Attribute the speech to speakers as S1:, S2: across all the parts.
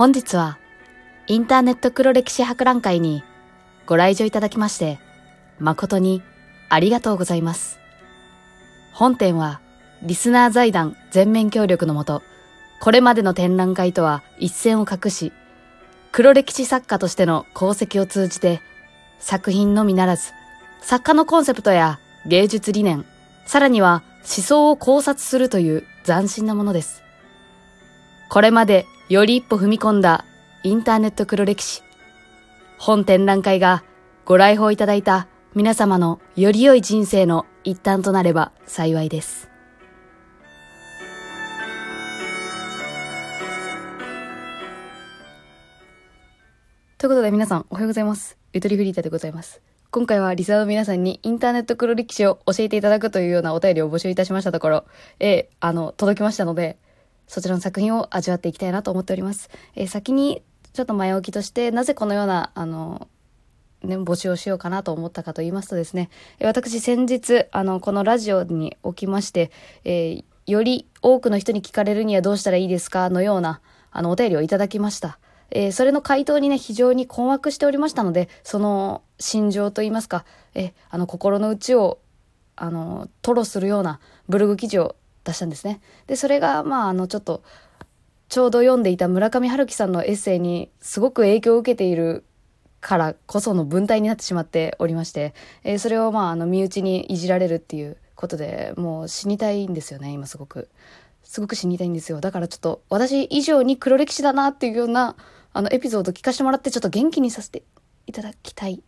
S1: 本日はインターネット黒歴史博覧会にご来場いただきまして誠にありがとうございます。本展はリスナー財団全面協力のもと、これまでの展覧会とは一線を画し、黒歴史作家としての功績を通じて作品のみならず、作家のコンセプトや芸術理念、さらには思想を考察するという斬新なものです。これまでより一歩踏み込んだインターネット黒歴史。本展覧会がご来訪いただいた皆様のより良い人生の一端となれば幸いです。ということで皆さんおはようございます。ゆとりフリーターでございます。今回はリサーの皆さんにインターネット黒歴史を教えていただくというようなお便りを募集いたしましたところ、えーあの、届きましたので、そちらの作品を味わっていきたいなと思っております。えー先にちょっと前置きとして、なぜこのような、あの、ね、募集をしようかなと思ったかと言いますとですね、え私先日、あの、このラジオにおきまして、えーより多くの人に聞かれるにはどうしたらいいですかのような、あの、お便りをいただきました。えーそれの回答にね、非常に困惑しておりましたので、その心情といいますか、えーあの、心の内を、あの、吐露するようなブログ記事を出したんですね。で、それが、まあ、あの、ちょっと、ちょうど読んでいた村上春樹さんのエッセイにすごく影響を受けているからこその文体になってしまっておりまして、えーそれをまああの身内にいじられるっていうことでもう死にたいんですよね今すごく。すごく死にたいんですよ。だからちょっと私以上に黒歴史だなっていうようなあのエピソード聞かせてもらってちょっと元気にさせていただきたい。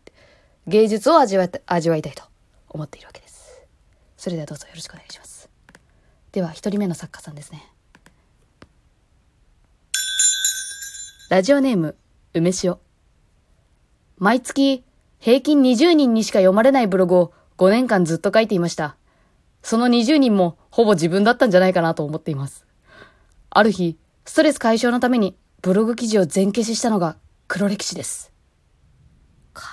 S1: 芸術を味わ味わいたいと思っているわけです。それではどうぞよろしくお願いします。では一人目の作家さんですねラジオネーム梅塩毎月平均20人にしか読まれないブログを5年間ずっと書いていました。その20人もほぼ自分だったんじゃないかなと思っています。ある日、ストレス解消のためにブログ記事を全消ししたのが黒歴史です。か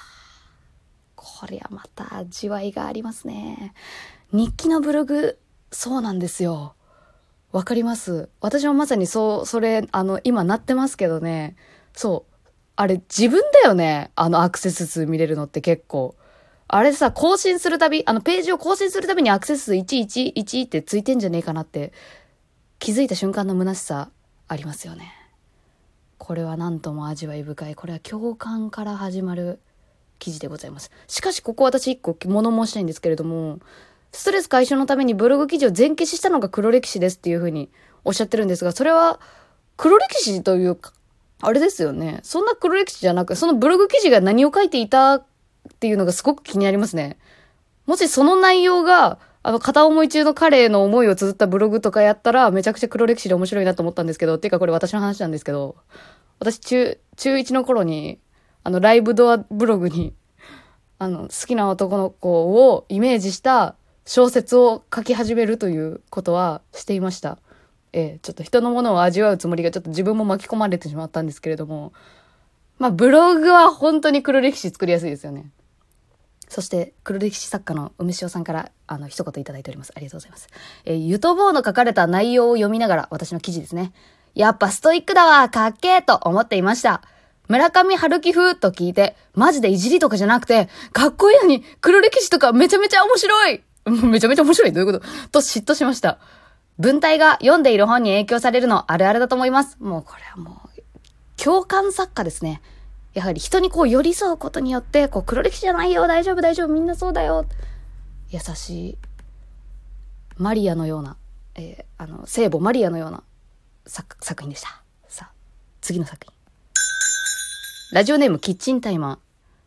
S1: こりゃまた味わいがありますね。日記のブログ、そうなんですよ。わかります。私もまさにそう、それ、あの、今なってますけどね。そう。あれ、自分だよね。あの、アクセス数見れるのって結構。あれさ、更新するたび、あの、ページを更新するたびにアクセス数111ってついてんじゃねえかなって、気づいた瞬間の虚しさありますよね。これは何とも味わい深い。これは共感から始まる記事でございます。しかし、ここ私一個物申したいんですけれども、ストレス解消のためにブログ記事を全消ししたのが黒歴史ですっていうふうにおっしゃってるんですが、それは黒歴史というか、あれですよね。そんな黒歴史じゃなく、そのブログ記事が何を書いていたっていうのがすごく気になりますね。もしその内容が、あの、片思い中の彼への思いを綴ったブログとかやったら、めちゃくちゃ黒歴史で面白いなと思ったんですけど、っていうかこれ私の話なんですけど、私中、中1の頃に、あの、ライブドアブログに、あの、好きな男の子をイメージした小説を書き始めるということはしていました。ええちょっと人のものを味わうつもりがちょっと自分も巻き込まれてしまったんですけれども、まあ、ブログは本当に黒歴史作りやすいですよね。そして、黒歴史作家の梅塩さんから、あの、一言いただいております。ありがとうございます。えーゆとぼうの書かれた内容を読みながら、私の記事ですね。やっぱストイックだわ、かっけーと思っていました。村上春樹風と聞いて、マジでいじりとかじゃなくて、かっこいいのに、黒歴史とかめちゃめちゃ面白い めちゃめちゃ面白いどういうこと？と嫉妬しました。文体が読んでいる本に影響されるのあるあるだと思います。もうこれはもう、共感作家ですね。やはり人にこう寄り添うことによって、こう黒歴史じゃないよ、大丈夫大丈夫、みんなそうだよ。優しい、マリアのような、えーあの、聖母マリアのような作作品でした。さあ、次の作品。ラジオネームキッチンタイマー。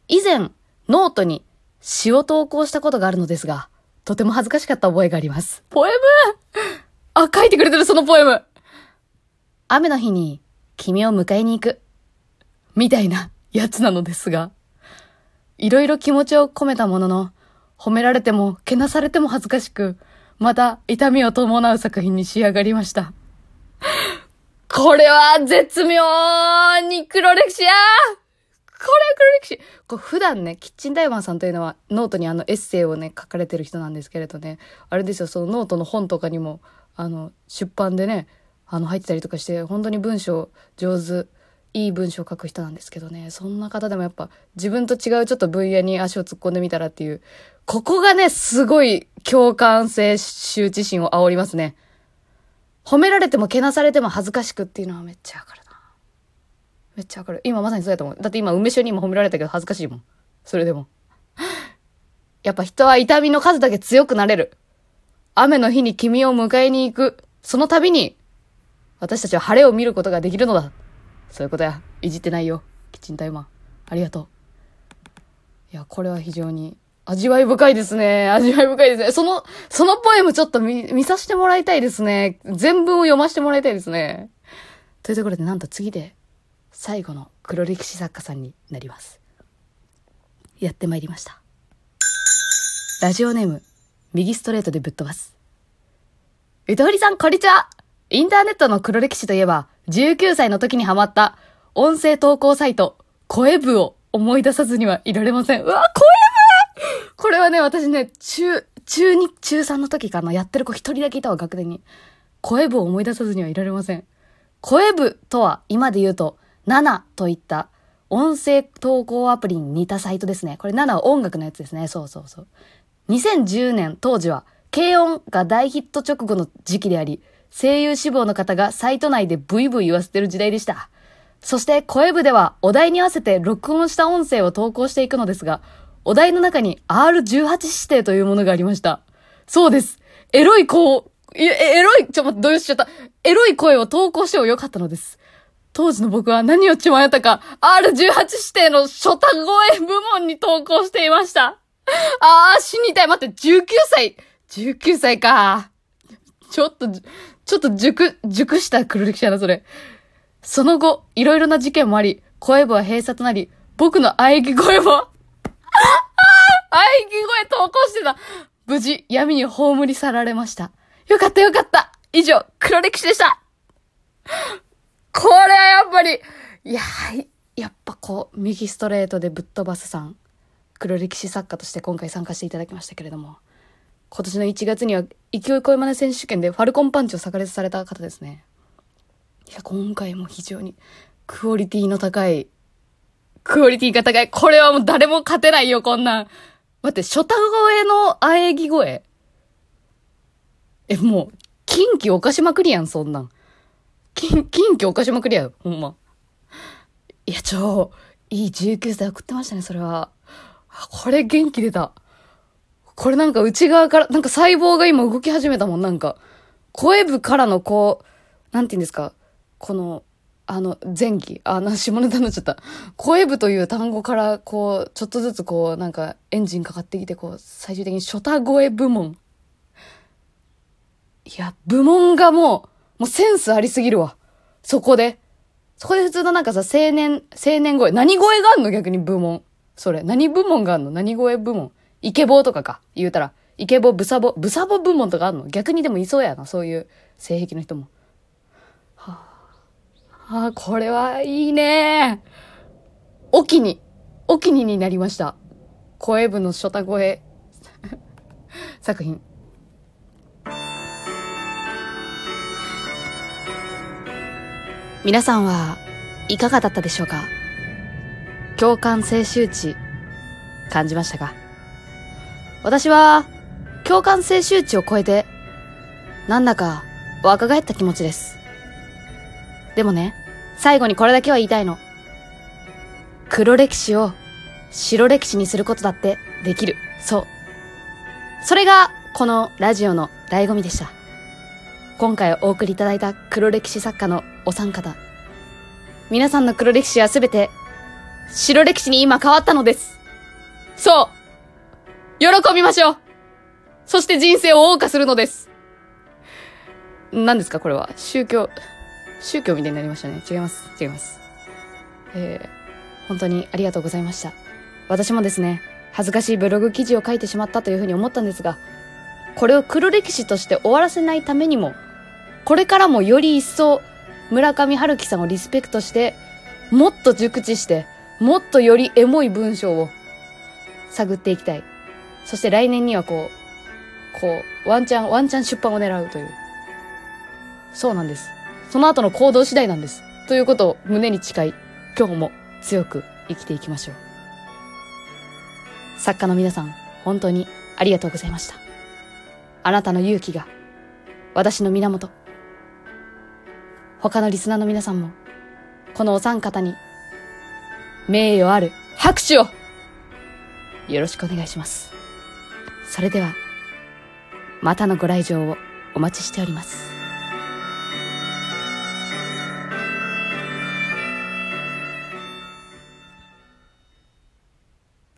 S1: 以前、ノートに詩を投稿したことがあるのですが、とても恥ずかしかった覚えがあります。ポエム？あ、書いてくれてる、そのポエム雨の日に君を迎えに行く。みたいなやつなのですが、いろいろ気持ちを込めたものの、褒められても、けなされても恥ずかしく、また痛みを伴う作品に仕上がりました。これは絶妙に黒歴史やこれは黒歴史こう普段ね、キッチンタイマーさんというのはノートにあのエッセイをね、書かれてる人なんですけれどね、あれですよ、そのノートの本とかにも、あの、出版でね、あの、入ってたりとかして、本当に文章上手いい文章を書く人なんですけどね、そんな方でもやっぱ自分と違うちょっと分野に足を突っ込んでみたらっていう、ここがね、すごい共感性羞恥心を煽りますね。褒められてもけなされても恥ずかしくっていうのはめっちゃわかる。めっちゃわかる。今まさにそうやと思う。だって今梅酒にも褒められたけど恥ずかしいもん。それでも。やっぱ人は痛みの数だけ強くなれる。雨の日に君を迎えに行く。その度に、私たちは晴れを見ることができるのだ。そういうことや。いじってないよ。キッチンタイマー。ありがとう。いや、これは非常に味わい深いですね。味わい深いですね。その、そのポエムちょっと見、見させてもらいたいですね。全文を読ませてもらいたいですね。というところで、なんと次で、最後の黒歴史作家さんになります。やってまいりました。ラジオネーム、右ストレートでぶっ飛ばす。うとりさん、こんにちはインターネットの黒歴史といえば、19歳の時にハマった音声投稿サイト、声部を思い出さずにはいられません。うわ、声部？これはね、私ね、中、中2、中3の時かな、やってる子一人だけいたわ、学年に。声部を思い出さずにはいられません。声部とは、今で言うと、7といった音声投稿アプリに似たサイトですね。これ7は音楽のやつですね。そうそうそう。2010年当時は、軽音が大ヒット直後の時期であり、声優志望の方がサイト内でブイブイ言わせてる時代でした。そして声部ではお題に合わせて録音した音声を投稿していくのですが、お題の中に R18 指定というものがありました。そうです。エロい子え、エロい、ちょ、待って、動揺しちゃった。エロい声を投稿してもよかったのです。当時の僕は何を血迷ったか、R18 指定の初多声部門に投稿していました。あー、死にたい。待って、19歳。19歳か。ちょっと、ちょっと熟、熟した黒歴史だな、それ。その後、いろいろな事件もあり、声部は閉鎖となり、僕の喘ぎ声も 喘ぎ声投稿してた。無事、闇に葬り去られました。よかったよかった。以上、黒歴史でした。やっぱり、いややっぱこう、右ストレートでぶっ飛ばすさん、黒歴史作家として今回参加していただきましたけれども、今年の1月には勢い声真似選手権でファルコンパンチを炸裂された方ですね。いや、今回も非常にクオリティの高い、クオリティが高い。これはもう誰も勝てないよ、こんなん。待って、初太声の喘ぎ声。え、もう、近畿犯しまくりやん、そんなん。近、近畿犯しまくりや、ほんま。いや、超、いい19歳送ってましたね、それは。これ元気出た。これなんか内側から、なんか細胞が今動き始めたもん、なんか。声部からのこう、なんて言うんですか、この、あの、前期、あ、な、下ネタになっちゃった。声部という単語から、こう、ちょっとずつこう、なんか、エンジンかかってきて、こう、最終的に初太声部門。いや、部門がもう、もうセンスありすぎるわ。そこで。そこで普通のなんかさ、青年、青年声。何声があんの逆に部門。それ。何部門があんの？何声部門？イケボーとかか。言うたら。イケボ、ブサボ、ブサボ部門とかあんの？逆にでもいそうやな。そういう性癖の人も。はあ、はあ、これはいいねおきに、おきにになりました。声部の初太声作品。皆さんはいかがだったでしょうか？共感性周知感じましたか？私は共感性周知を超えてなんだか若返った気持ちです。でもね、最後にこれだけは言いたいの。黒歴史を白歴史にすることだってできる。そう。それがこのラジオの醍醐味でした。今回お送りいただいた黒歴史作家のお三方。皆さんの黒歴史はすべて白歴史に今変わったのです。そう喜びましょうそして人生を謳歌するのです。何ですかこれは？宗教、宗教みたいになりましたね。違います。違います。えー、本当にありがとうございました。私もですね、恥ずかしいブログ記事を書いてしまったというふうに思ったんですが、これを黒歴史として終わらせないためにも、これからもより一層村上春樹さんをリスペクトして、もっと熟知して、もっとよりエモい文章を探っていきたい。そして来年にはこう、こう、ワンチャン、ワンチャン出版を狙うという。そうなんです。その後の行動次第なんです。ということを胸に誓い、今日も強く生きていきましょう。作家の皆さん、本当にありがとうございました。あなたの勇気が私の源。他のリスナーの皆さんも、このお三方に名誉ある拍手をよろしくお願いします。それでは、またのご来場をお待ちしております。